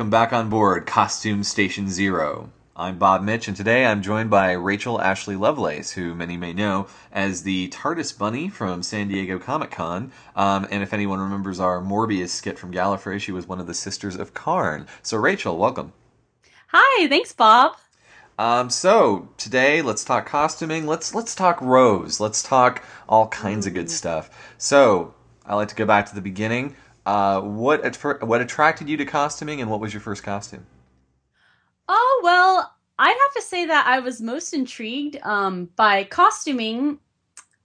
Welcome back on board Costume Station Zero. I'm Bob Mitch, and today I'm joined by Rachel Ashley Lovelace, who many may know as the TARDIS Bunny from San Diego Comic Con. Um, and if anyone remembers our Morbius skit from Gallifrey, she was one of the Sisters of Karn. So, Rachel, welcome. Hi, thanks, Bob. Um, so today, let's talk costuming. Let's let's talk Rose. Let's talk all kinds of good stuff. So I like to go back to the beginning. Uh, what att- what attracted you to costuming, and what was your first costume? Oh, well, I'd have to say that I was most intrigued um, by costuming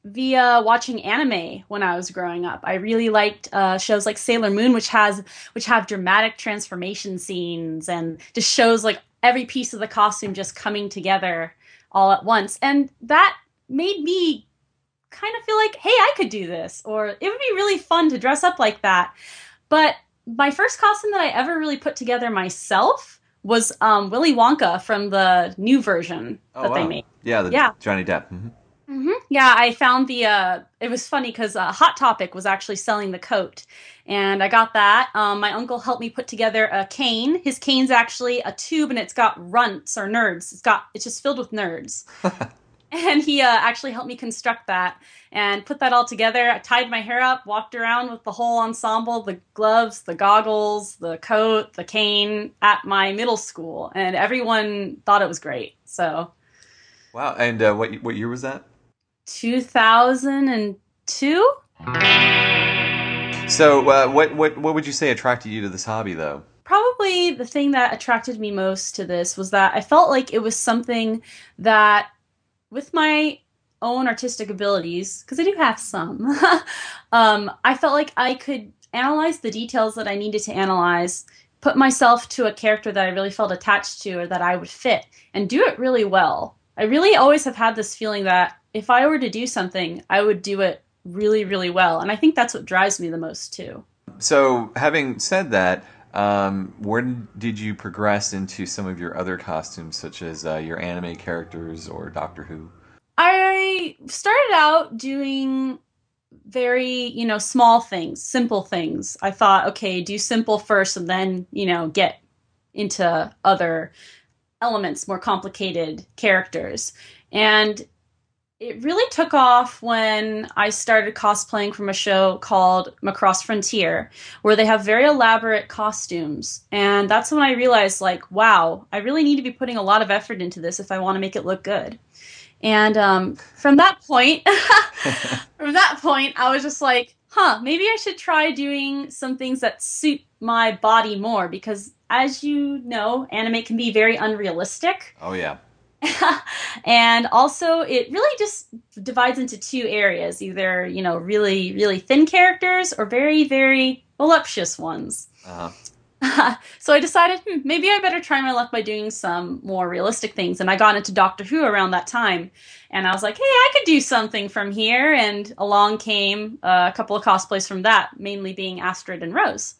via watching anime when I was growing up. I really liked uh, shows like Sailor Moon, which has which have dramatic transformation scenes and just shows like every piece of the costume just coming together all at once. And that made me kind of feel like, hey, I could do this, or it would be really fun to dress up like that. But my first costume that I ever really put together myself was um, Willy Wonka from the new version that they made. Oh, Yeah, the Yeah. Johnny Depp. hmm hmm Yeah, I found the. Uh, it was funny because uh, Hot Topic was actually selling the coat, and I got that. Um, my uncle helped me put together a cane. His cane's actually a tube, and it's got runts or nerds. It's got it's just filled with nerds. and he uh, actually helped me construct that and put that all together. I tied my hair up, walked around with the whole ensemble, the gloves, the goggles, the coat, the cane at my middle school, and everyone thought it was great. So. Wow. And uh, what what year was that? 2002 So uh, what what what would you say attracted you to this hobby, though? probably the thing that attracted me most to this was that i felt like it was something that with my own artistic abilities because i do have some um, i felt like i could analyze the details that i needed to analyze put myself to a character that i really felt attached to or that i would fit and do it really well i really always have had this feeling that if i were to do something i would do it really really well and i think that's what drives me the most too So having said that. Um, where did you progress into some of your other costumes, such as uh, your anime characters or Doctor Who? I started out doing very, you know, small things, simple things. I thought, okay, do simple first and then, you know, get into other elements, more complicated characters. And it really took off when I started cosplaying from a show called Macross Frontier, where they have very elaborate costumes. And that's when I realized, like, wow, I really need to be putting a lot of effort into this if I want to make it look good. And um, from that point, from that point, I was just like, huh, maybe I should try doing some things that suit my body more because, as you know, anime can be very unrealistic. Oh yeah. and also, it really just divides into two areas either, you know, really, really thin characters or very, very voluptuous ones. Uh-huh. so I decided hmm, maybe I better try my luck by doing some more realistic things. And I got into Doctor Who around that time. And I was like, hey, I could do something from here. And along came uh, a couple of cosplays from that, mainly being Astrid and Rose.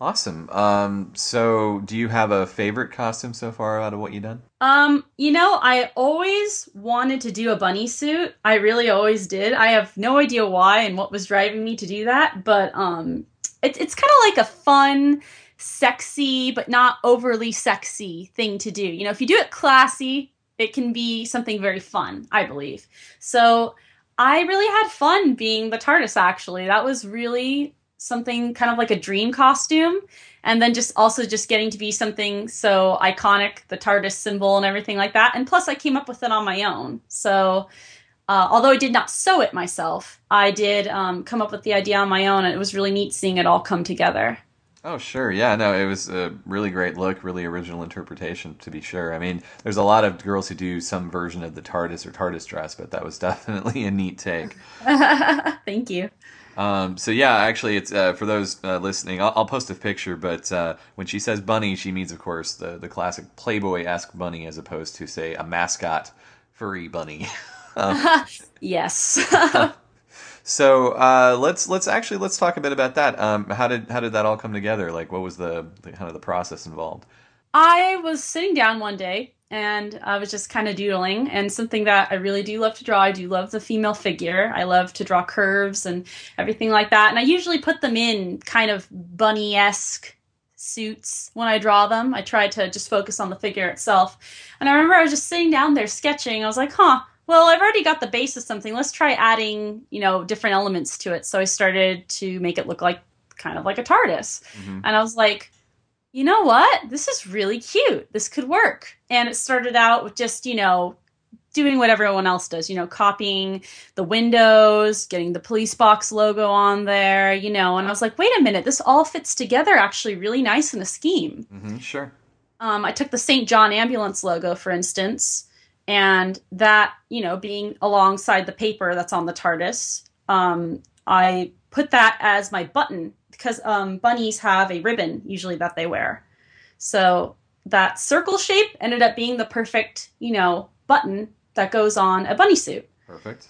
Awesome. Um, so, do you have a favorite costume so far out of what you've done? Um, you know, I always wanted to do a bunny suit. I really always did. I have no idea why and what was driving me to do that, but um, it, it's kind of like a fun, sexy but not overly sexy thing to do. You know, if you do it classy, it can be something very fun. I believe. So I really had fun being the TARDIS. Actually, that was really something kind of like a dream costume, and then just also just getting to be something so iconic, the TARDIS symbol and everything like that. And plus, I came up with it on my own. So, uh, although I did not sew it myself, I did um, come up with the idea on my own, and it was really neat seeing it all come together. Oh, sure. Yeah, no, it was a really great look, really original interpretation, to be sure. I mean, there's a lot of girls who do some version of the TARDIS or TARDIS dress, but that was definitely a neat take. Thank you. Um, so yeah, actually, it's uh, for those uh, listening. I'll, I'll post a picture, but uh, when she says bunny, she means, of course, the the classic Playboy-esque bunny, as opposed to say a mascot furry bunny. yes. So uh, let's let's actually let's talk a bit about that. Um, how did how did that all come together? Like, what was the, the kind of the process involved? I was sitting down one day and I was just kind of doodling, and something that I really do love to draw. I do love the female figure. I love to draw curves and everything like that. And I usually put them in kind of bunny esque suits when I draw them. I try to just focus on the figure itself. And I remember I was just sitting down there sketching. I was like, huh, well, I've already got the base of something. Let's try adding, you know, different elements to it. So I started to make it look like kind of like a TARDIS. Mhm. And I was like, you know what? This is really cute. This could work. And it started out with just, you know, doing what everyone else does, you know, copying the windows, getting the police box logo on there, you know. And I was like, wait a minute, this all fits together actually really nice in a scheme. hmm sure. Um, I took the St. John ambulance logo, for instance, and that, you know, being alongside the paper that's on the TARDIS, um, I put that as my button because um, bunnies have a ribbon usually that they wear. So that circle shape ended up being the perfect, you know, button that goes on a bunny suit. Perfect.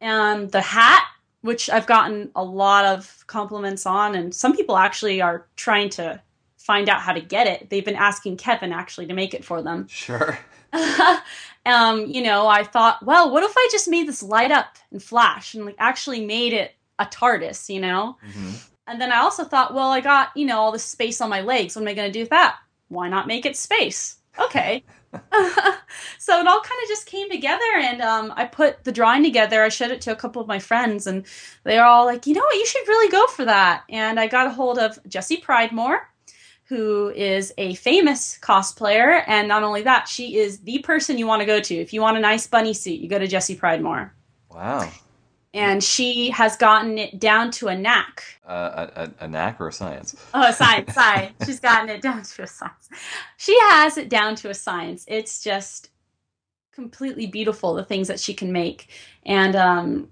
And the hat, which I've gotten a lot of compliments on, and some people actually are trying to find out how to get it. They've been asking Kevin actually to make it for them. Sure. um, you know, I thought, well, what if I just made this light up and flash and like actually made it a TARDIS, you know? hmm And then I also thought, well, I got, you know, all this space on my legs. What am I going to do with that? Why not make it space? Okay. so it all kind of just came together and um, I put the drawing together. I showed it to a couple of my friends and they were all like, you know what, you should really go for that. And I got a hold of Jessie Pridemore, who is a famous cosplayer. And not only that, she is the person you want to go to. If you want a nice bunny suit, you go to Jessie Pridemore. Wow. And she has gotten it down to a knack. Uh, a, a, knack or a science? Oh, a science, science. She's gotten it down to a science. She has it down to a science. It's just completely beautiful, the things that she can make. And um,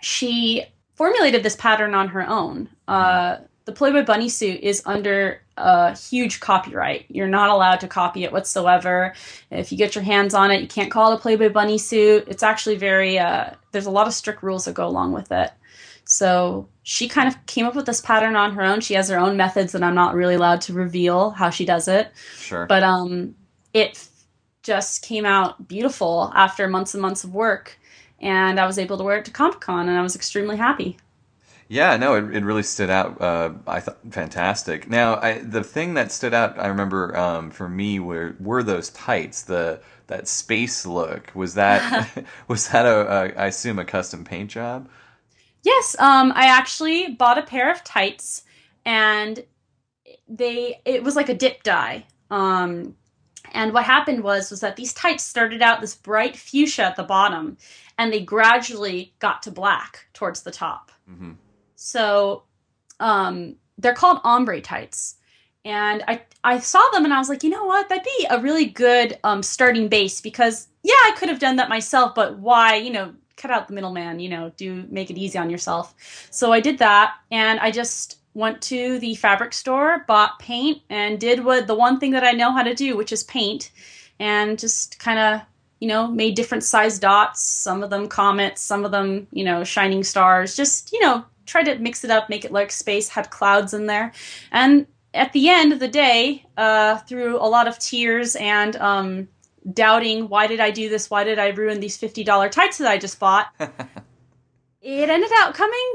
she formulated this pattern on her own. Uh, the Playboy Bunny suit is under a huge copyright. You're not allowed to copy it whatsoever. If you get your hands on it, you can't call it a Playboy Bunny suit. It's actually very, uh, there's a lot of strict rules that go along with it. So she kind of came up with this pattern on her own. She has her own methods, and I'm not really allowed to reveal how she does it. Sure. But um, it just came out beautiful after months and months of work, and I was able to wear it to Comic Con, and I was extremely happy. Yeah, no, it, it really stood out. Uh, I thought fantastic. Now, I, the thing that stood out, I remember um, for me were were those tights. The that space look was that was that a, a I assume a custom paint job. Yes, um, I actually bought a pair of tights, and they it was like a dip dye. Um, and what happened was was that these tights started out this bright fuchsia at the bottom, and they gradually got to black towards the top. hmm So um, they're called ombre tights. And I, I saw them and I was like, you know what? That'd be a really good um, starting base because, yeah, I could have done that myself, but why, you know, cut out the middleman, you know, do make it easy on yourself. So I did that and I just went to the fabric store, bought paint, and did what the one thing that I know how to do, which is paint, and just kind of you know, made different size dots, some of them comets, some of them, you know, shining stars. Just, you know, try to mix it up, make it like space, had clouds in there. And at the end of the day, uh, through a lot of tears and um, doubting, why did I do this? Why did I ruin these $50 tights that I just bought? it ended up coming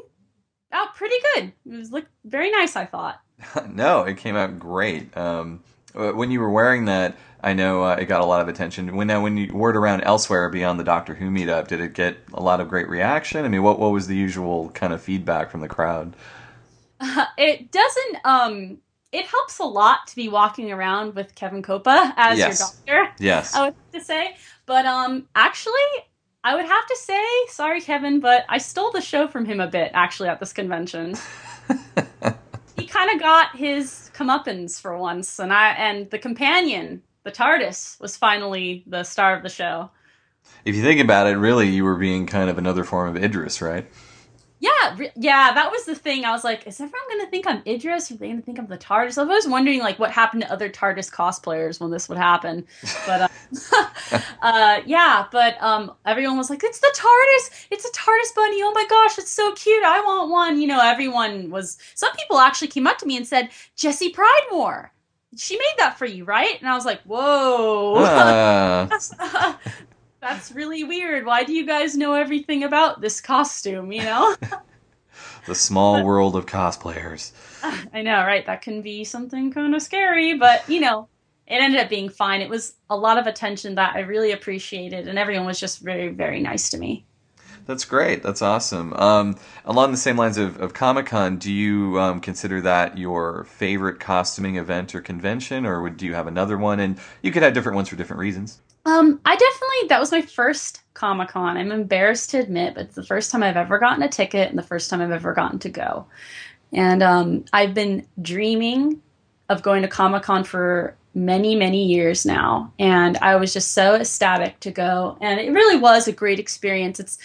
out pretty good. It was looked very nice, I thought. no, it came out great. Um, when you were wearing that, I know uh, it got a lot of attention. When now, when you wore it around elsewhere beyond the Doctor Who meetup, did it get a lot of great reaction? I mean, what what was the usual kind of feedback from the crowd? it doesn't. Um, it helps a lot to be walking around with Kevin Copa as Yes. your doctor. Yes. I would have to say, but um, actually, I would have to say, sorry, Kevin, but I stole the show from him a bit. Actually, at this convention, he kind of got his comeuppance for once, and I and the companion, the TARDIS, was finally the star of the show. If you think about it, really, you were being kind of another form of Idris, right? Yeah, yeah, that was the thing. I was like, is everyone going to think I'm Idris? Are they going to think I'm the TARDIS? I was wondering, like, what happened to other TARDIS cosplayers when this would happen. But, uh, uh, yeah, but um, everyone was like, it's the TARDIS! It's a TARDIS bunny! Oh my gosh, it's so cute! I want one! You know, everyone was. Some people actually came up to me and said, Jessie Pridemore! She made that for you, right? And I was like, whoa. Uh, That's really weird. Why do you guys know everything about this costume, you know? the small world of cosplayers. I know, right? That can be something kind of scary, but you know, it ended up being fine. It was a lot of attention that I really appreciated, and everyone was just very, very nice to me. That's great. That's awesome. Um, along the same lines of, of Comic Con, do you um, consider that your favorite costuming event or convention, or would do you have another one? And you could have different ones for different reasons. Um, I definitely that was my first Comic Con. I'm embarrassed to admit, but it's the first time I've ever gotten a ticket and the first time I've ever gotten to go. And um, I've been dreaming of going to Comic Con for many, many years now, and I was just so ecstatic to go. And it really was a great experience. It's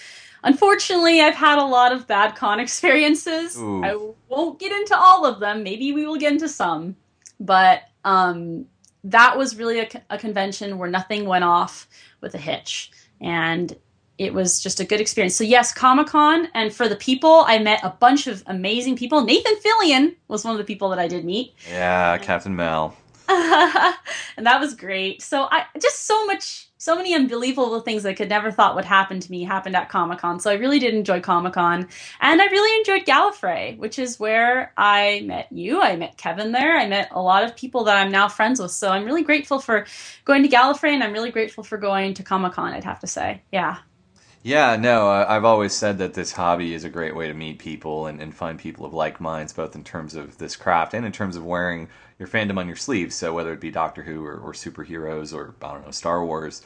unfortunately I've had a lot of bad con experiences. Ooh. I won't get into all of them. Maybe we will get into some, but um, that was really a, a convention where nothing went off with a hitch and it was just a good experience so yes comic-con and for the people i met a bunch of amazing people nathan fillion was one of the people that i did meet Yeah, Captain Mal. and that was great so i just so much so many unbelievable things i could never thought would happen to me happened at comic-con. So i really did enjoy comic-con. And i really enjoyed gallifrey which is where i met you. I met kevin there. I met a lot of people that i'm now friends with. So i'm really grateful for going to gallifrey and i'm really grateful for going to comic-con i'd have to say. Yeah. Yeah, no, I've always said that this hobby is a great way to meet people and, and find people of like minds, both in terms of this craft and in terms of wearing your fandom on your sleeve. So whether it be Doctor Who or, or superheroes or I don't know Star Wars,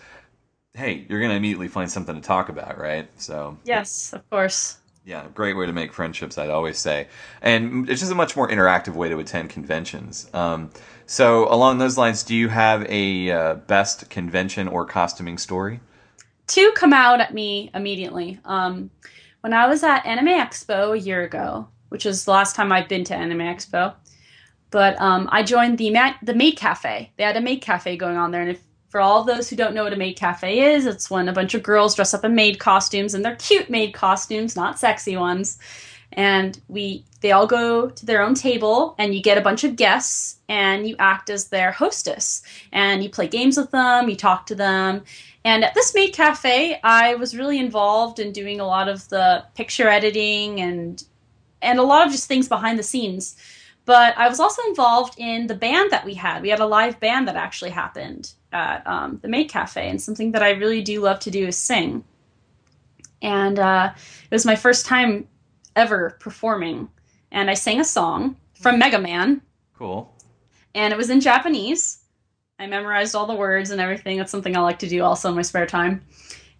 hey, you're gonna immediately find something to talk about, right? So yes of course yeah, great way to make friendships, I'd always say. And it's just a much more interactive way to attend conventions. Um, so, along those lines, do you have a uh, best convention or costuming story? two come out at me immediately. Um, when I was at Anime Expo a year ago, which is the last time I've been to Anime Expo, but um, I joined the the maid cafe. They had a maid cafe going on there, and if for all those who don't know what a maid cafe is, it's when a bunch of girls dress up in maid costumes, and they're cute maid costumes, not sexy ones. And we they all go to their own table, and you get a bunch of guests, and you act as their hostess, and you play games with them, you talk to them, and at this maid cafe, I was really involved in doing a lot of the picture editing and and a lot of just things behind the scenes. But I was also involved in the band that we had. We had a live band that actually happened at um, the maid cafe, and something that I really do love to do is sing. And uh, it was my first time ever performing, and I sang a song from Mega Man, Cool. and it was in Japanese. I memorized all the words and everything. That's something I like to do also in my spare time.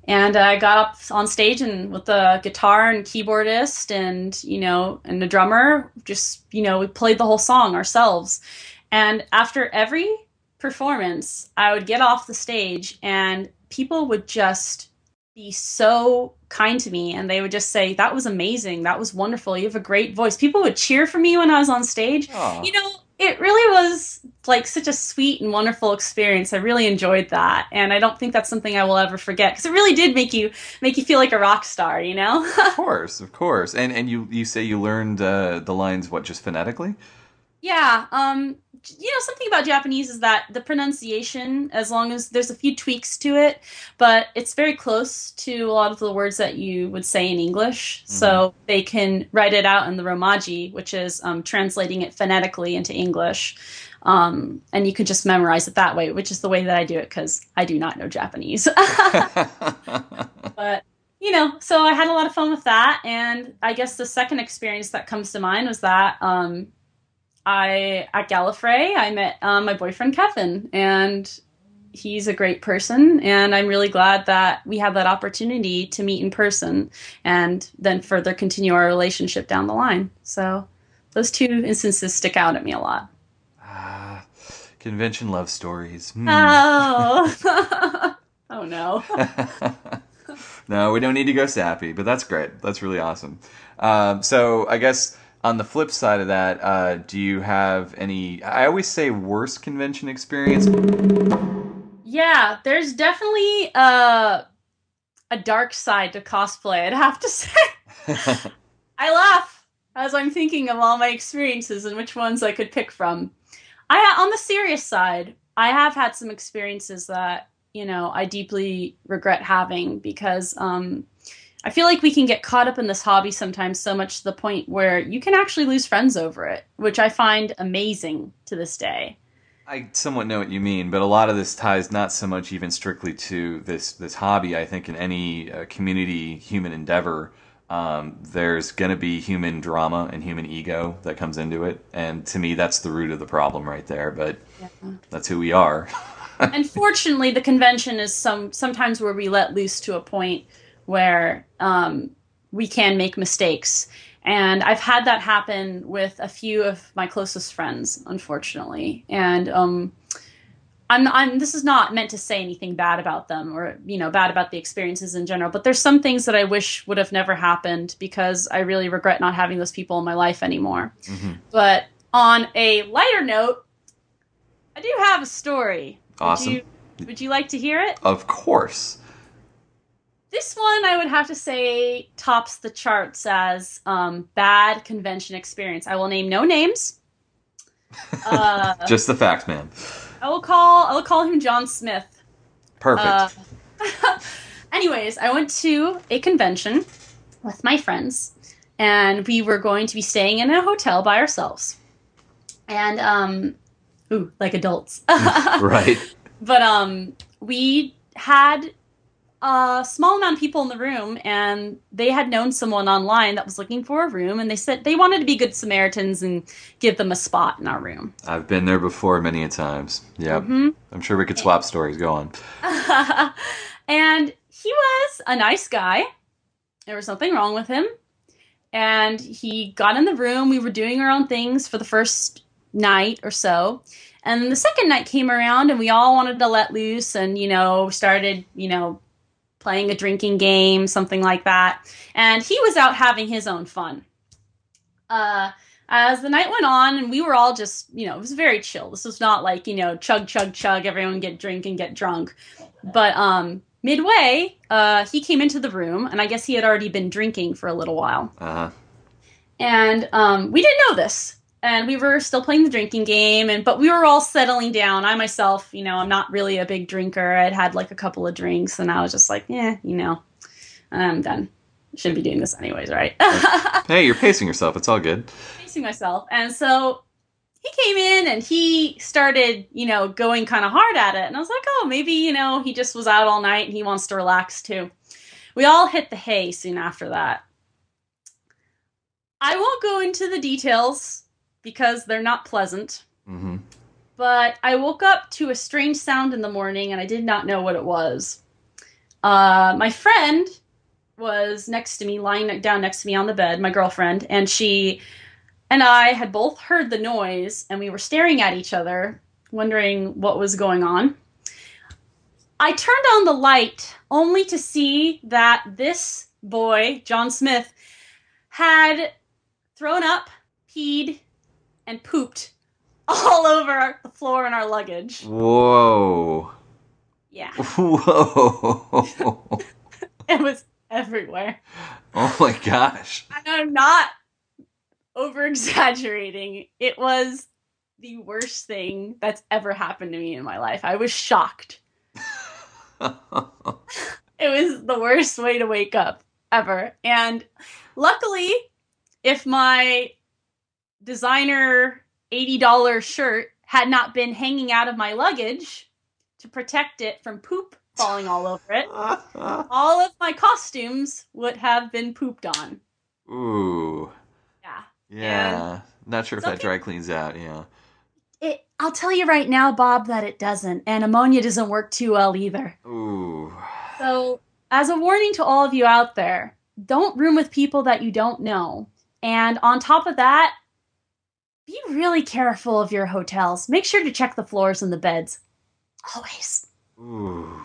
And I got up on stage and with the guitar and keyboardist and you know and the drummer, just you know we played the whole song ourselves. And after every performance, I would get off the stage and people would just be so kind to me and they would just say that was amazing that was wonderful you have a great voice people would cheer for me when i was on stage Aw. you know it really was like such a sweet and wonderful experience i really enjoyed that and i don't think that's something i will ever forget because it really did make you make you feel like a rock star you know Of course, of course. And and you you say you learned uh, the lines what just phonetically? Yeah um you know something about japanese is that the pronunciation as long as there's a few tweaks to it but it's very close to a lot of the words that you would say in english. So they can write it out in the romaji which is um, translating it phonetically into english. Um, and you can just memorize it that way which is the way that i do it because i do not know japanese. But you know, so I had a lot of fun with that. And I guess the second experience that comes to mind was that um, I at Gallifrey I met um, my boyfriend Kevin, and he's a great person. And I'm really glad that we had that opportunity to meet in person and then further continue our relationship down the line. So those two instances stick out at me a lot. Ah, convention love stories. Hmm. Oh, oh no. no, we don't need to go sappy, but that's great. That's really awesome. Um, so I guess on the flip side of that, uh, do you have any? I always say worst convention experience. Yeah, there's definitely a a dark side to cosplay. I'd have to say. I laugh as I'm thinking of all my experiences and which ones I could pick from. I on the serious side, I have had some experiences that you know I deeply regret having because um, I feel like we can get caught up in this hobby sometimes so much to the point where you can actually lose friends over it, which I find amazing to this day. I somewhat know what you mean, but a lot of this ties not so much even strictly to this this hobby. I think in any uh, community human endeavor, um, there's going to be human drama and human ego that comes into it, and to me, that's the root of the problem right there. But Yeah. that's who we are. Unfortunately, the convention is some sometimes where we let loose to a point where um, we can make mistakes, and I've had that happen with a few of my closest friends, unfortunately. And um, I'm, I'm this is not meant to say anything bad about them or you know bad about the experiences in general, but there's some things that I wish would have never happened because I really regret not having those people in my life anymore. Mhm. But on a lighter note, I do have a story. Would Awesome. you- would you like to hear it? Of course. This one I would have to say tops the charts as um, bad convention experience. I will name no names. Uh, Just the fact, man. I will call I will call him John Smith. Perfect. Uh, anyways, I went to a convention with my friends, and we were going to be staying in a hotel by ourselves. And um, ooh, like adults. right. but um we had a small amount of people in the room and they had known someone online that was looking for a room and they said they wanted to be good samaritans and give them a spot in our room I've been there before many a times. Yeah. hmm I'm sure we could swap stories. Go on. and he was a nice guy there was nothing wrong with him and he got in the room we were doing our own things for the first night or so and the second night came around and we all wanted to let loose and you know started you know playing a drinking game something like that. And he was out having his own fun. Uh as the night went on and we were all just you know it was very chill. This was not like you know chug chug chug everyone get drink and get drunk. But um midway uh he came into the room and i guess he had already been drinking for a little while. Uh huh. and um, we didn't know this and we were still playing the drinking game and but we were all settling down. I myself you know i'm not really a big drinker. I'd had like a couple of drinks and i was just like yeah you know i'm done. Shouldn't be doing this anyways right? Hey, you're pacing yourself. It's all good. pacing myself. And so he came in and he started you know going kind of hard at it. And i was like oh maybe you know he just was out all night and he wants to relax too. We all hit the hay soon after that. I won't go into the details because they're not pleasant hmm but I woke up to a strange sound in the morning and I did not know what it was. Uh, my friend was next to me, lying down next to me on the bed, my girlfriend, and she and I had both heard the noise and we were staring at each other, wondering what was going on. I turned on the light only to see that this boy, John Smith, had thrown up, peed, and pooped all over the floor in our luggage. Whoa. Yeah, Whoa. it was everywhere. oh my gosh. And I'm not over exaggerating. It was the worst thing that's ever happened to me in my life. I was shocked. It was the worst way to wake up ever. And luckily, if my designer $80 shirt had not been hanging out of my luggage to protect it from poop falling all over it. All of my costumes would have been pooped on. Ooh. Yeah. Yeah. Not sure if that dry cleans out. Yeah. It, I'll tell you right now, Bob, that it doesn't. And ammonia doesn't work too well either. Ooh. So, as a warning to all of you out there, don't room with people that you don't know. And on top of that, be really careful of your hotels. Make sure to check the floors and the beds. Always. Ooh.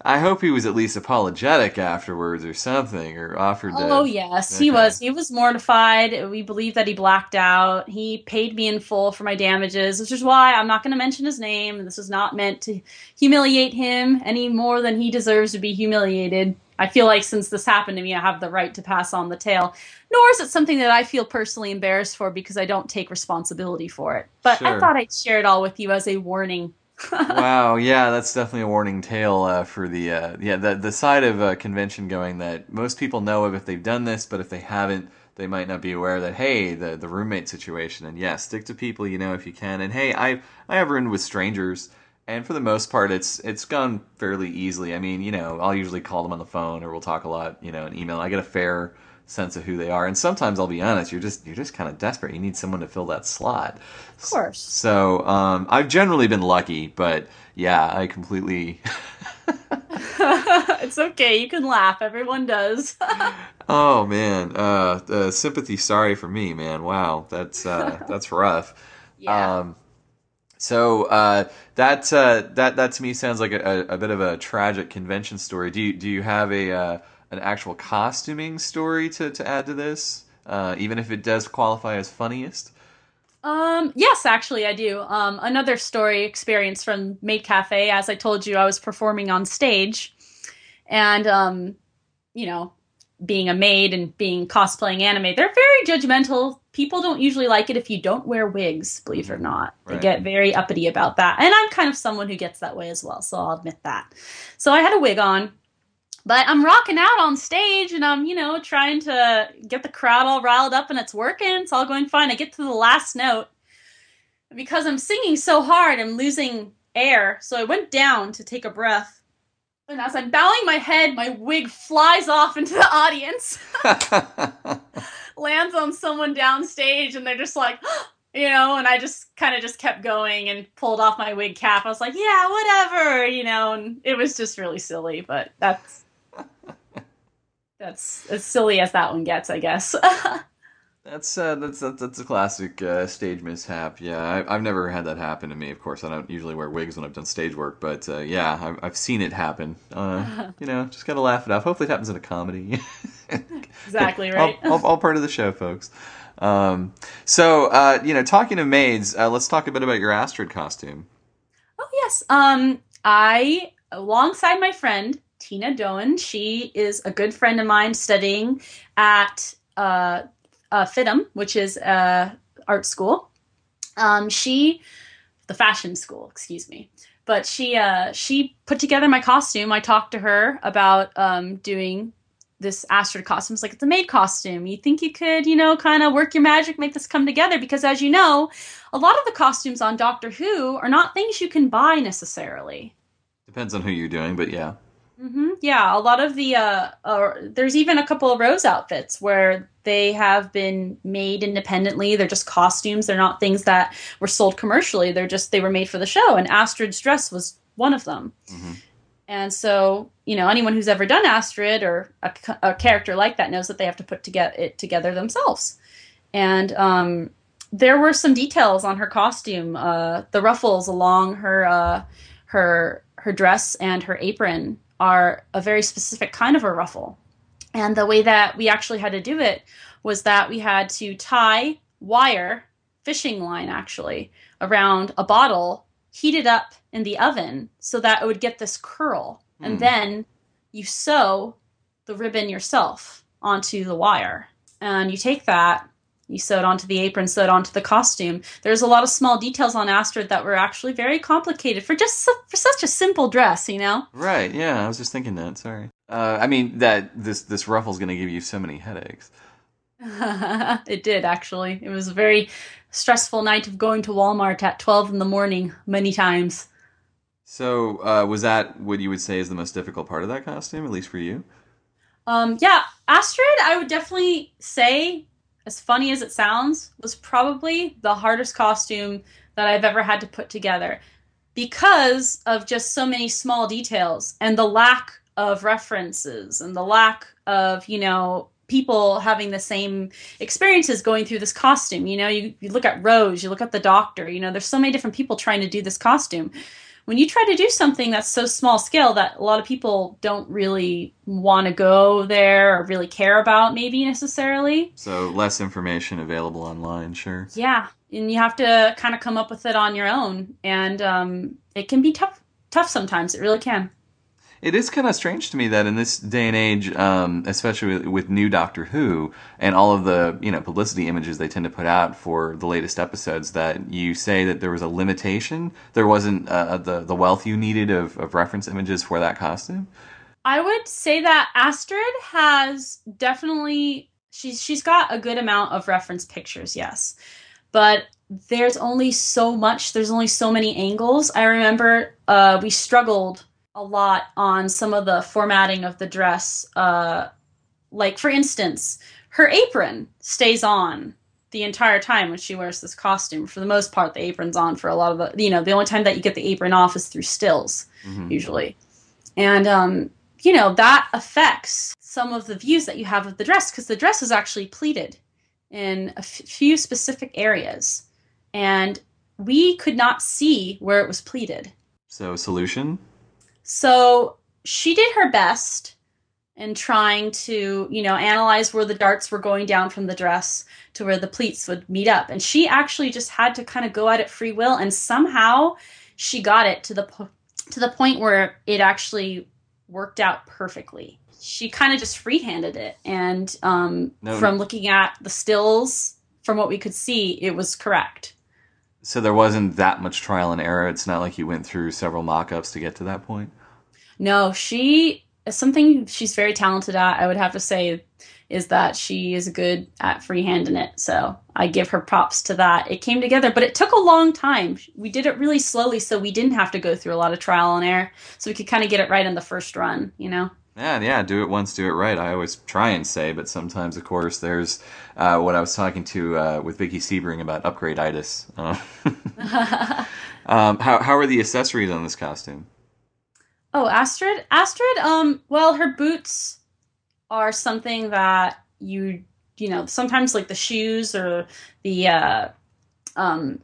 I hope he was at least apologetic afterwards or something, or offered to. Oh yes, he was. He was mortified. We believe that he blacked out. He paid me in full for my damages, which is why I'm not going to mention his name. This is not meant to humiliate him any more than he deserves to be humiliated. I feel like since this happened to me, I have the right to pass on the tale. Nor is it something that I feel personally embarrassed for because I don't take responsibility for it. But I thought I'd share it all with you as a warning. wow, yeah, that's definitely a warning tale uh, for the uh, yeah the the side of uh, convention going that most people know of if they've done this, but if they haven't, they might not be aware that hey, the the roommate situation, and yeah, stick to people you know if you can, and hey, I I have roomed with strangers. And for the most part, it's it's gone fairly easily. I mean, you know, I'll usually call them on the phone, or we'll talk a lot, you know, in email. I get a fair sense of who they are, and sometimes I'll be honest, you're just you're just kind of desperate. You need someone to fill that slot. Of course. So um, I've generally been lucky, but yeah, I completely. it's okay. You can laugh. Everyone does. oh man, uh, uh, sympathy. Sorry for me, man. Wow, that's uh, that's rough. yeah. Um, so uh, that uh, that that to me sounds like a, a, bit of a tragic convention story. Do you do you have a uh, an actual costuming story to, to add to this? Uh, even if it does qualify as funniest. Um, yes, actually, I do. Um, another story experience from Maid Cafe. As I told you, I was performing on stage, and um, you know, being a maid and being cosplaying anime, they're very judgmental. People don't usually like it if you don't wear wigs. Believe it or not, Right. they get very uppity about that. And I'm kind of someone who gets that way as well, so I'll admit that. So I had a wig on. But I'm rocking out on stage and I'm, you know, trying to get the crowd all riled up and it's working. It's all going fine. I get to the last note. Because I'm singing so hard, I'm losing air. So I went down to take a breath. And as I'm bowing my head, my wig flies off into the audience, lands on someone downstage, and they're just like, you know, and I just kind of just kept going and pulled off my wig cap. I was like, yeah, whatever, you know, and it was just really silly, but that's that's as silly as that one gets, I guess. That's uh, that's that's, a classic uh, stage mishap. Yeah, I, I've never had that happen to me. Of course, I don't usually wear wigs when I've done stage work, but uh, yeah, I've, I've seen it happen. Uh, you know, just gotta laugh it off. Hopefully, it happens in a comedy. exactly all, right. all, all part of the show, folks. Um, so, uh, you know, talking of maids, uh, let's talk a bit about your Astrid costume. Oh yes. Um, I alongside my friend Tina Doan. She is a good friend of mine studying at uh, uh, FIDM, which is uh, art school. Um, she, the fashion school, excuse me. But she uh, she put together my costume. I talked to her about um, doing this Astrid costume. It's like it's a maid costume. You think you could, you know, kind of work your magic, make this come together? Because as you know, a lot of the costumes on Doctor Who are not things you can buy necessarily. Depends on who you're doing, but yeah. hmm Yeah, a lot of the uh, uh, there's even a couple of Rose outfits where they have been made independently. They're just costumes. They're not things that were sold commercially. They're just they were made for the show. And Astrid's dress was one of them. Mhm. And so, you know, anyone who's ever done Astrid or a, a character like that knows that they have to put to get it together themselves. And um, there were some details on her costume. Uh, the ruffles along her uh, her her dress and her apron are a very specific kind of a ruffle. And the way that we actually had to do it was that we had to tie wire, fishing line actually, around a bottle, heat it up in the oven so that it would get this curl. Hmm. And then you sew the ribbon yourself onto the wire. And you take that, you sew it onto the apron, sew it onto the costume. There's a lot of small details on Astrid that were actually very complicated for just su- for such a simple dress, you know? Right. Yeah, I was just thinking that. Sorry. Uh, I mean that this this ruffle's going to give you so many headaches. it did actually. It was a very stressful night of going to Walmart at 12 in the morning many times. So, uh, was that what you would say is the most difficult part of that costume, at least for you? Um, yeah, Astrid, I would definitely say, as funny as it sounds, was probably the hardest costume that I've ever had to put together because of just so many small details and the lack of references and the lack of, you know, people having the same experiences going through this costume. You know, you, you look at Rose, you look at the doctor, you know, there's so many different people trying to do this costume when you try to do something that's so small scale that a lot of people don't really want to go there or really care about maybe necessarily So, less information available online, sure. yeah and you have to kind of come up with it on your own and um, it can be tough tough sometimes it really can It is kind of strange to me that in this day and age, um, especially with, with new Doctor Who and all of the you know publicity images they tend to put out for the latest episodes, that you say that there was a limitation. There wasn't uh, the the wealth you needed of, of reference images for that costume. I would say that Astrid has definitely she's she's got a good amount of reference pictures, yes. But there's only so much, there's only so many angles. I remember uh, we struggled a lot on some of the formatting of the dress. Uh, like for instance, her apron stays on the entire time when she wears this costume. For the most part, the apron's on for a lot of the you know, the only time that you get the apron off is through stills, Mhm. usually. And um, you know, that affects some of the views that you have of the dress because the dress is actually pleated in a f- few specific areas. And we could not see where it was pleated. So, solution. So she did her best in trying to, you know, analyze where the darts were going down from the dress to where the pleats would meet up. And she actually just had to kind of go at it free will and somehow she got it to the po- to the point where it actually worked out perfectly. She kind of just freehanded it and um, No- from looking at the stills from what we could see, it was correct. So there wasn't that much trial and error. It's not like you went through several mock-ups to get to that point. No, she something she's very talented at. I would have to say is that she is good at freehanding it. So I give her props to that. It came together, but it took a long time. We did it really slowly, so we didn't have to go through a lot of trial and error. So we could kind of get it right in the first run. You know. Yeah, yeah, do it once, do it right. I always try and say, but sometimes, of course, there's uh, what I was talking to uh, with Vicky Sebring about upgrade-itis. Uh, um, how how are the accessories on this costume? Oh, Astrid. Astrid. Um. Well, her boots are something that you you know sometimes like the shoes or the uh, um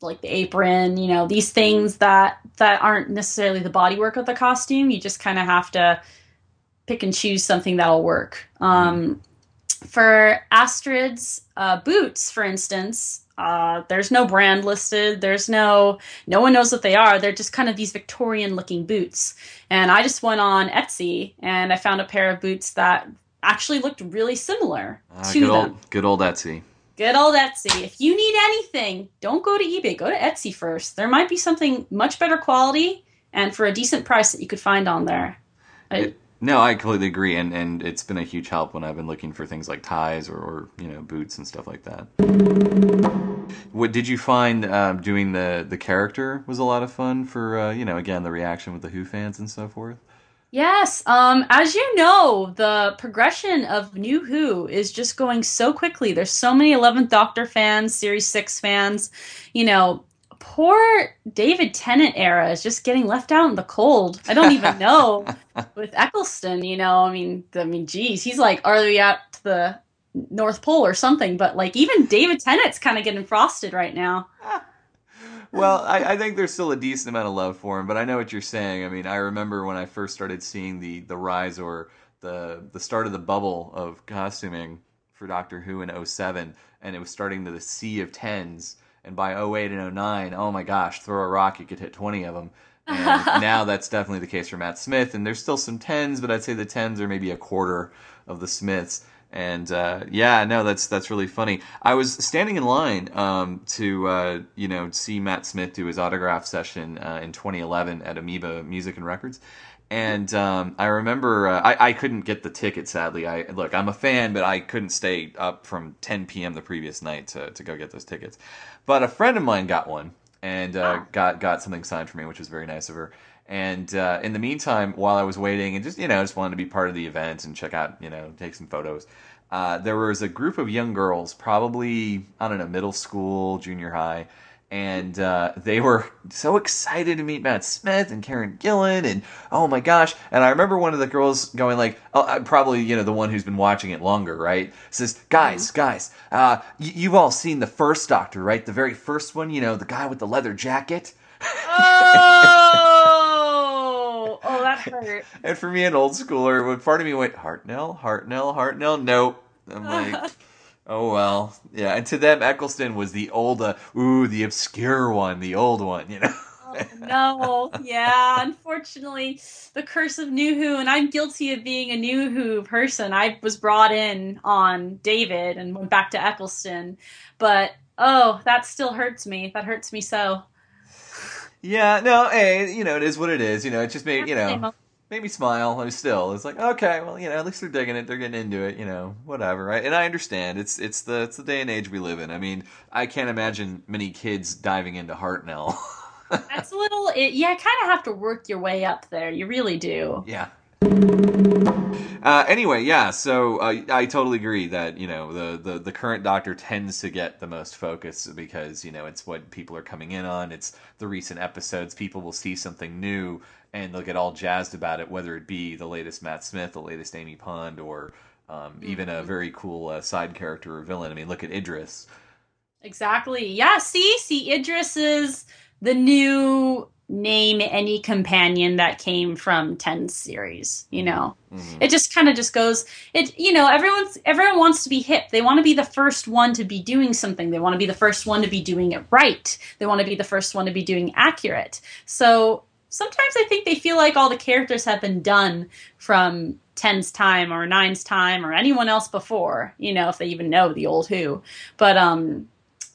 like the apron. You know these things that that aren't necessarily the bodywork of the costume. You just kind of have to pick and choose something that'll work. Um, for Astrid's uh, boots, for instance. Uh, there's no brand listed. There's no no one knows what they are. They're just kind of these Victorian looking boots. And I just went on Etsy and I found a pair of boots that actually looked really similar Uh, to good them. old good old Etsy. Good old Etsy. If you need anything, don't go to eBay. Go to Etsy first. There might be something much better quality and for a decent price that you could find on there. It- no, I completely agree, and, and it's been a huge help when I've been looking for things like ties or, or you know boots and stuff like that. What did you find um, doing the the character was a lot of fun for uh, you know again the reaction with the Who fans and so forth. Yes, um, as you know, the progression of New Who is just going so quickly. There's so many 11th Doctor fans, Series 6 fans. You know, poor David Tennant era is just getting left out in the cold. I don't even know with Eccleston, you know, I mean, I mean, geez, he's like, are we out to the North Pole or something? But like, even David Tennant's kind of getting frosted right now. Well, I, I think there's still a decent amount of love for him, but I know what you're saying. I mean, I remember when I first started seeing the the rise or the the start of the bubble of costuming for Doctor Who in 07, and it was starting to the sea of tens. And by 08 and 09, oh my gosh, throw a rock, you could hit 20 of them. And now that's definitely the case for Matt Smith. And there's still some tens, but I'd say the tens are maybe a quarter of the Smiths. And uh, yeah, no, that's that's really funny. I was standing in line um, to uh, you know see Matt Smith do his autograph session uh, in 2011 at Amoeba Music and Records, and um, I remember uh, I, I couldn't get the ticket. Sadly, I look I'm a fan, but I couldn't stay up from 10 p.m. the previous night to to go get those tickets. But a friend of mine got one, and uh, Wow. got got something signed for me, which was very nice of her. And uh, in the meantime, while I was waiting and just you know just wanted to be part of the event and check out you know take some photos, uh, there was a group of young girls, probably I don't know middle school, junior high, and uh, they were so excited to meet Matt Smith and Karen Gillan, and oh my gosh! And I remember one of the girls going like, oh, probably you know the one who's been watching it longer, right? Says, guys, guys, uh, y- you've all seen the first Doctor, right? The very first one, you know, the guy with the leather jacket. Oh, oh, that hurt. And for me, an old schooler, when part of me went, Hartnell, Hartnell, Hartnell, nope. I'm like, oh well, yeah. And to them, Eccleston was the old, uh, ooh, the obscure one, the old one, you know. Oh, no, yeah. Unfortunately, the curse of New Who, and I'm guilty of being a New Who person. I was brought in on David and went back to Eccleston, but oh, that still hurts me. That hurts me so. Yeah, no, hey, you know, it is what it is. You know, it just made you know made me smile. I was still, it's like okay, well, you know, at least they're digging it, they're getting into it, you know, whatever, right? And I understand it's it's the it's the day and age we live in. I mean, I can't imagine many kids diving into Hartnell. That's a little. It, yeah, kind of have to work your way up there. You really do. Yeah. Uh, anyway, yeah. So uh, I totally agree that you know the, the the current Doctor tends to get the most focus because you know it's what people are coming in on. It's the recent episodes. People will see something new and they'll get all jazzed about it, whether it be the latest Matt Smith, the latest Amy Pond, or um, even a very cool uh, side character or villain. I mean, look at Idris. Exactly. Yeah. See, see, Idris is the new name any companion that came from 10 series you know Mhm. it just kind of just goes it you know everyone's everyone wants to be hip they want to be the first one to be doing something they want to be the first one to be doing it right they want to be the first one to be doing accurate so sometimes i think they feel like all the characters have been done from 10's time or 9's time or anyone else before you know if they even know the old who but um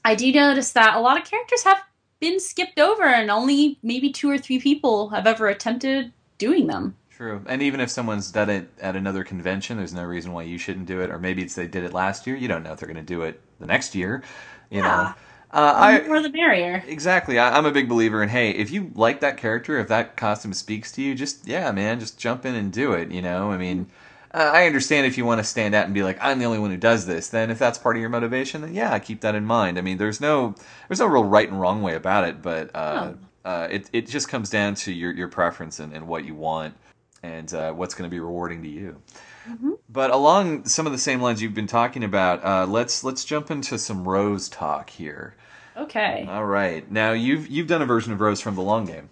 i do notice that a lot of characters have been skipped over and only maybe two or three people have ever attempted doing them True. And even if someone's done it at another convention, there's no reason why you shouldn't do it. Or maybe it's they did it last year. You don't know if they're going to do it the next year. You Yeah. know. Uh, the more the merrier exactly. I, I'm a big believer in hey, if you like that character, if that costume speaks to you, just yeah, man, just jump in and do it. You know. I mean. Uh, I understand if you want to stand out and be like, I'm the only one who does this. Then, if that's part of your motivation, then yeah, keep that in mind. I mean, there's no, there's no real right and wrong way about it, but uh, uh, it it just comes down to your your preference and, and what you want, and uh, what's going to be rewarding to you. Mhm. But along some of the same lines you've been talking about, uh, let's let's jump into some Rose talk here. okay All right, now you've you've done a version of Rose from the long game.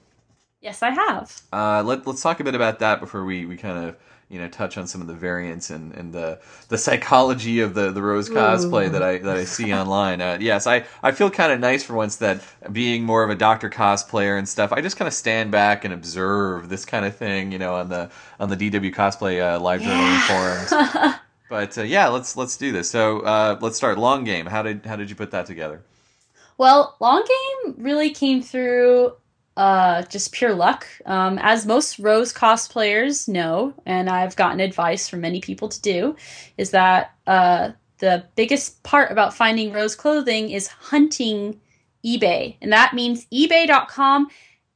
yes i have Uh, let, let's talk a bit about that before we, we kind of you know touch on some of the variants and, and the the psychology of the, the Rose cosplay Ooh. that I that I see online. Uh, yes, I, I feel kind of nice for once that being more of a Doctor cosplayer and stuff, I just kind of stand back and observe this kind of thing, you know, on the on the DW cosplay uh, live journaling forums. But uh, yeah, let's let's do this. So uh, let's start long game. How did how did you put that together? Well, long game really came through uh, just pure luck. Um, as most Rose cosplayers know, and I've gotten advice from many people to do, is that uh, the biggest part about finding Rose clothing is hunting eBay. And that means ebay.com.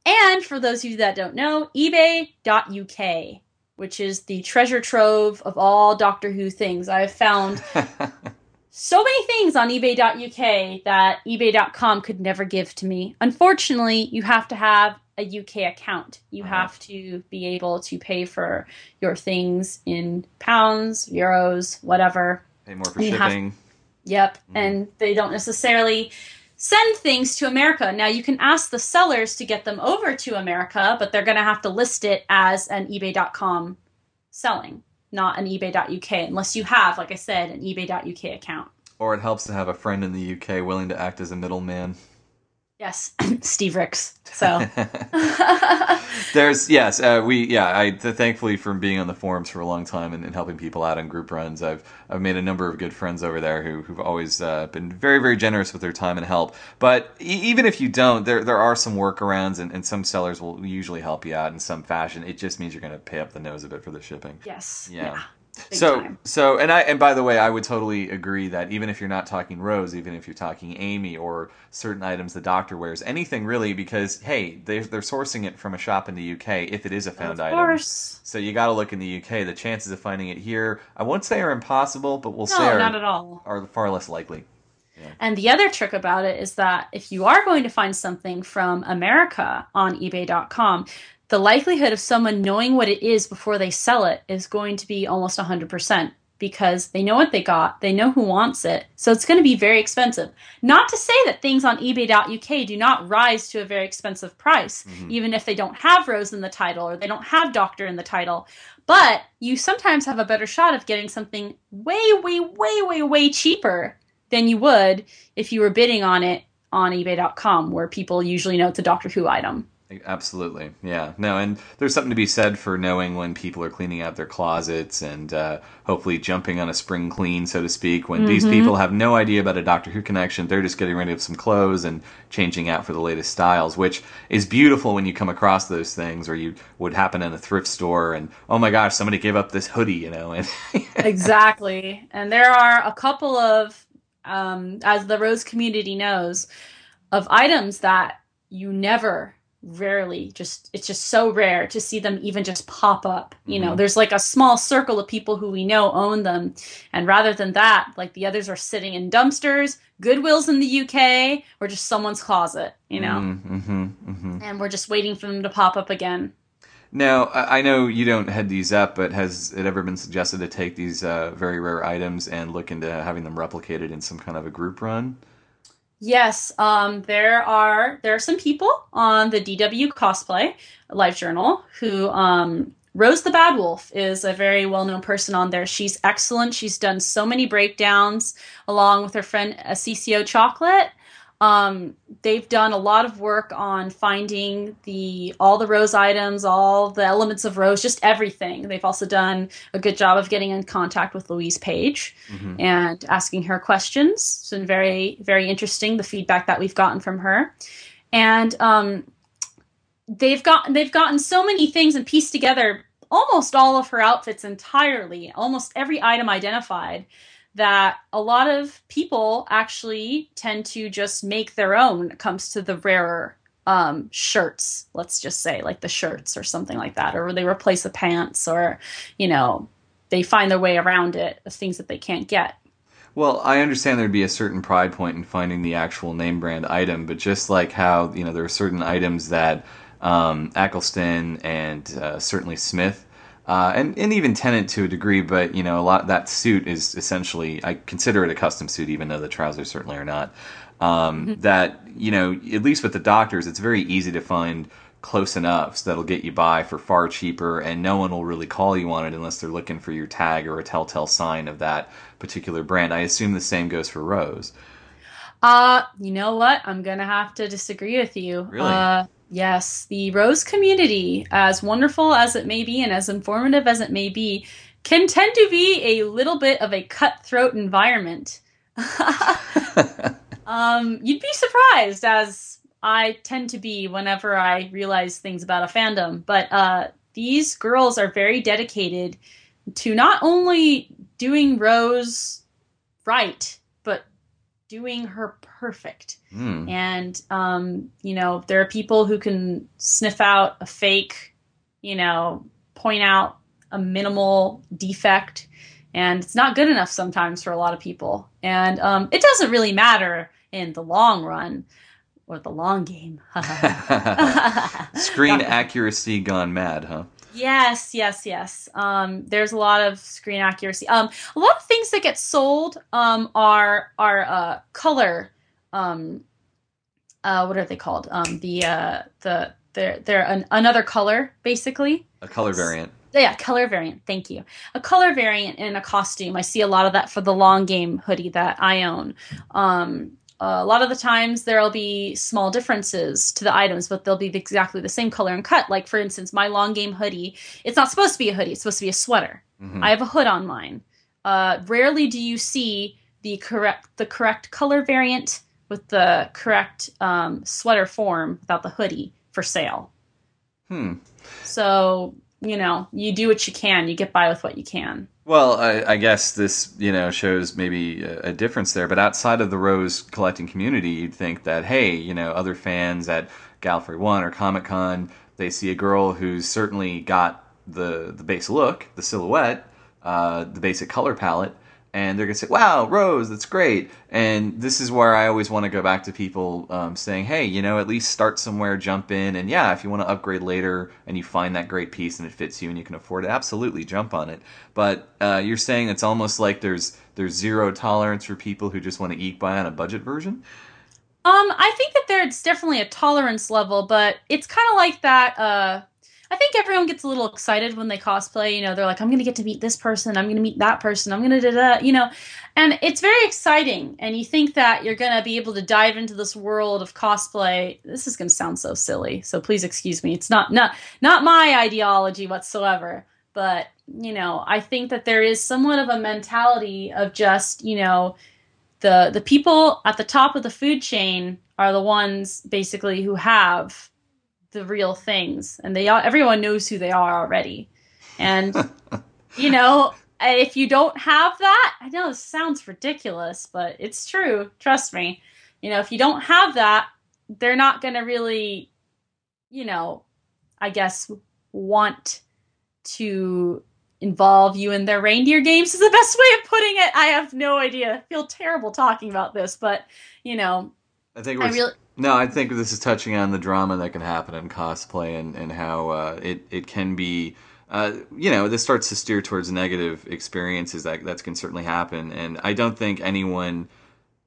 And for those of you that don't know, ebay.uk, which is the treasure trove of all Doctor Who things. I've found so many things on ebay.uk that ebay.com could never give to me. Unfortunately, you have to have a UK account. You Uh-huh. have to be able to pay for your things in pounds, euros, whatever. Pay more for shipping. Yep. Mhm. And they don't necessarily send things to America. Now, you can ask the sellers to get them over to America, but they're going to have to list it as an ebay.com selling, not an ebay.uk, unless you have, like I said, an ebay.uk account. Or it helps to have a friend in the UK willing to act as a middleman. Yes, Steve Ricks. So, There's yes, uh, we yeah. I th- thankfully from being on the forums for a long time and, and helping people out on group runs, I've I've made a number of good friends over there who who've always uh, been very very generous with their time and help. But e- even if you don't, there there are some workarounds and, and some sellers will usually help you out in some fashion. It just means you're going to pay up the nose a bit for the shipping. yes. Yeah. Big so time. so and I and by the way, I would totally agree that even if you're not talking Rose, even if you're talking Amy or certain items the doctor wears, anything really, because hey, they're they're sourcing it from a shop in the UK if it is a found of item. course. So you got to look in the UK. The chances of finding it here, I won't say are impossible, but we'll say are, not at all. are far less likely. And the other trick about it is that if you are going to find something from America on eBay.com, the likelihood of someone knowing what it is before they sell it is going to be almost 100% because they know what they got, they know who wants it, so it's going to be very expensive. Not to say that things on eBay.uk do not rise to a very expensive price, mm-hmm. even if they don't have Rose in the title or they don't have Doctor in the title. But you sometimes have a better shot of getting something way, way, way, way, way cheaper than you would if you were bidding on it on eBay.com, where people usually know it's a Doctor Who item. Absolutely, yeah. No, and there's something to be said for knowing when people are cleaning out their closets and uh, hopefully jumping on a spring clean, so to speak. When these people have no idea about a Doctor Who connection, they're just getting rid of some clothes and changing out for the latest styles, which is beautiful when you come across those things, or you would happen in a thrift store and oh my gosh, somebody gave up this hoodie, you know, and exactly. And there are a couple of, um, as the Rose community knows, of items that you never, rarely, just it's just so rare to see them even just pop up. You know, Mhm. there's like a small circle of people who we know own them, and rather than that, like the others are sitting in dumpsters, Goodwills in the UK, or just someone's closet. You know, mm-hmm, mm-hmm. and we're just waiting for them to pop up again. Now, I I know you don't head these up, but has it ever been suggested to take these uh, very rare items and look into having them replicated in some kind of a group run? Yes, um, there are there are some people on the DW cosplay live journal who um, Rose the Bad Wolf is a very well known person on there. She's excellent. She's done so many breakdowns along with her friend uh, CCO Chocolate. Um, they've done a lot of work on finding the all the Rose items, all the elements of Rose, just everything. They've also done a good job of getting in contact with Louise Page Mhm. and asking her questions. It's been very, very interesting the feedback that we've gotten from her, and um, they've gotten they've gotten so many things and pieced together almost all of her outfits entirely, almost every item identified. That a lot of people actually tend to just make their own it comes to the rarer um, shirts, let's just say, like the shirts or something like that, or they replace the pants, or you know, they find their way around it of things that they can't get. Well, I understand there'd be a certain pride point in finding the actual name brand item, but just like how you know there are certain items that um, Eccleston and uh, certainly Smith. Uh, and, and even Tennant to a degree, but you know a lot that suit is essentially I consider it a custom suit, even though the trousers certainly are not. Um, That you know at least with the doctors, it's very easy to find close enoughs that'll get you by for far cheaper, and no one will really call you on it unless they're looking for your tag or a telltale sign of that particular brand. I assume the same goes for Rose. Uh, you know what? I'm gonna have to disagree with you. Really? Uh, yes, the Rose community, as wonderful as it may be and as informative as it may be, can tend to be a little bit of a cutthroat environment. um, you'd be surprised, as I tend to be whenever I realize things about a fandom. But uh, these girls are very dedicated to not only doing Rose right, doing her perfect. Hmm. And um, you know, there are people who can sniff out a fake, you know, point out a minimal defect, and it's not good enough sometimes for a lot of people. And um, it doesn't really matter in the long run or the long game. Screen accuracy gone mad, huh? Yes, yes, yes. Um, there's a lot of screen accuracy. Um, a lot of things that get sold um, are are uh, color. Um, uh, what are they called? Um, the uh, the they're they're an, another color basically. A color variant. Yeah, color variant. Thank you. A color variant in a costume. I see a lot of that for the long game hoodie that I own. Um, a lot of the times there'll be small differences to the items, but they'll be exactly the same color and cut. Like for instance, my long game hoodie. It's not supposed to be a hoodie. It's supposed to be a sweater. Mhm. I have a hood on mine. Uh, rarely do you see the correct the correct color variant with the correct um, sweater form without the hoodie for sale. Hmm. So, you know, you do what you can, you get by with what you can. Well, I, I guess this, you know, shows maybe a, a difference there. But outside of the rose collecting community, you'd think that, hey, you know, other fans at Gallifrey One or Comic Con, they see a girl who's certainly got the the base look, the silhouette, uh, the basic color palette, and they're gonna say, "Wow, Rose, that's great." And this is where I always want to go back to people um, saying, "Hey, you know, at least start somewhere, jump in, and yeah, if you want to upgrade later and you find that great piece and it fits you and you can afford it, absolutely jump on it." But uh, you're saying it's almost like there's there's zero tolerance for people who just want to eke by on a budget version. Um, I think that there's definitely a tolerance level, but it's kind of like that. Uh, I think everyone gets a little excited when they cosplay. You know, they're like, "I'm going to get to meet this person. I'm going to meet that person. I'm going to da da." You know, and it's very exciting. And you think that you're going to be able to dive into this world of cosplay. This is going to sound so silly, so please excuse me. It's not not not my ideology whatsoever. But you know, I think that there is somewhat of a mentality of just you know the the people at the top of the food chain are the ones basically who have the real things and they all, everyone knows who they are already and you know if you don't have that i know this sounds ridiculous but it's true trust me you know if you don't have that they're not going to really you know i guess want to involve you in their reindeer games is the best way of putting it. I have no idea. I feel terrible talking about this, but you know, I think I we're really no, I think this is touching on the drama that can happen in cosplay and and how uh, it it can be. Uh, you know, this starts to steer towards negative experiences that that can certainly happen, and I don't think anyone.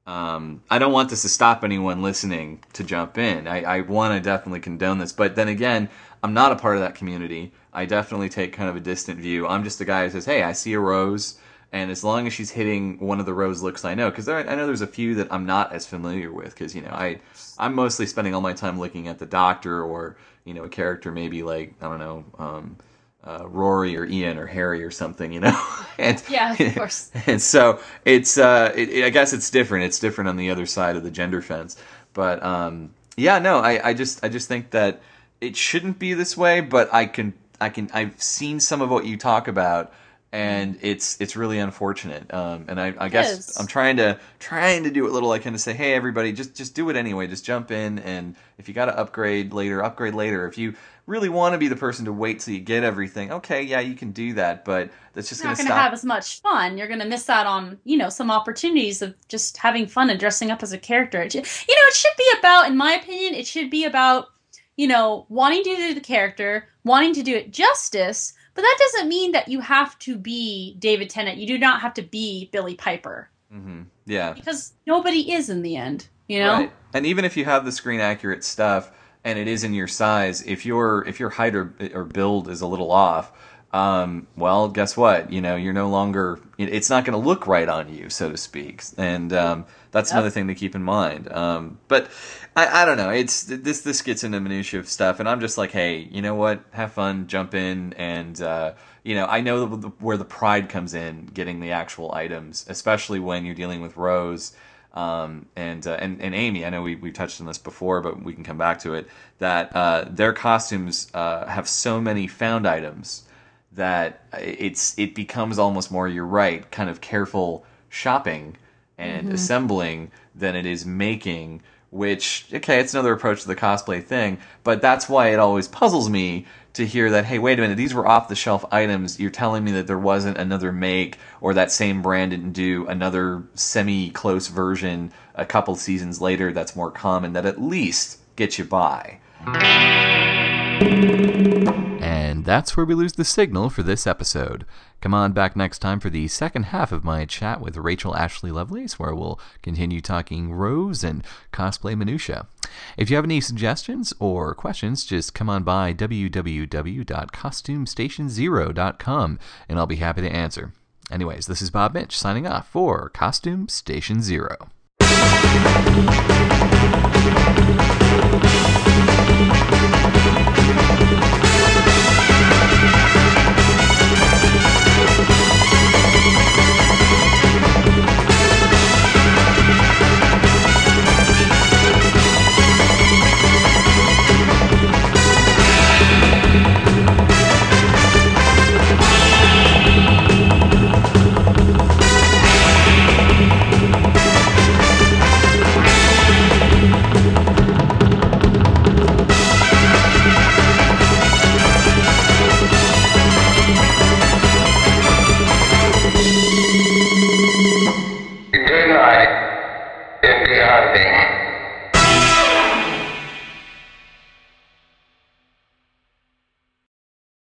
Um, I don't want this to stop anyone listening to jump in. I, I want to definitely condone this, but then again, I'm not a part of that community. I definitely take kind of a distant view. I'm just the guy who says, "Hey, I see a rose." And as long as she's hitting one of the rose looks I know, because I know there's a few that I'm not as familiar with, because you know I I'm mostly spending all my time looking at the Doctor or you know a character maybe like I don't know um, uh, Rory or Ian or Harry or something, you know. and Yeah, of course. And so it's uh, it, it- I guess it's different. It's different on the other side of the gender fence, but um, yeah, no, I I just I just think that it shouldn't be this way, but I can I can I've seen some of what you talk about and it's it's really unfortunate. Um, and I, I guess is. I'm trying to trying to do it little. I can to say, hey, everybody, just just do it anyway. Just jump in, and if you got to upgrade later, upgrade later. If you really want to be the person to wait till you get everything, okay, yeah, you can do that. But that's just going not to going to have as much fun. You're going to miss out on, you know, some opportunities of just having fun and dressing up as a character. It should, you know, it should be about, in my opinion, it should be about, you know, wanting to do the character, wanting to do it justice, but that doesn't mean that you have to be David Tennant. You do not have to be Billie Piper hmm Yeah. because nobody is in the end, you know? Right. And even if you have the screen accurate stuff and it is in your size, if your if your height or, or build is a little off, um, well, guess what? You know, you're no longer. It's not going to look right on you, so to speak. And um, that's Yep. another thing to keep in mind. Um, but I, I don't know. It's this this gets into minutia of stuff, and I'm just like, hey, you know what? Have fun, jump in, and uh, you know, I know the, where the pride comes in, getting the actual items, especially when you're dealing with Rose um, and, uh, and and Amy. I know we we touched on this before, but we can come back to it. That uh, their costumes uh, have so many found items that it's it becomes almost more. You're right, kind of careful shopping and mm-hmm. assembling than it is making. Which okay, it's another approach to the cosplay thing, but that's why it always puzzles me to hear that hey wait a minute these were off the shelf items you're telling me that there wasn't another make or that same brand didn't do another semi close version a couple seasons later that's more common that at least gets you by and that's where we lose the signal for this episode. Come on back next time for the second half of my chat with Rachel Ashley Lovelace, where we'll continue talking Rose and cosplay minutia. If you have any suggestions or questions, just come on by www.costumestation0.com and I'll be happy to answer. Anyways, this is Bob Mitch signing off for Costume Station Zero.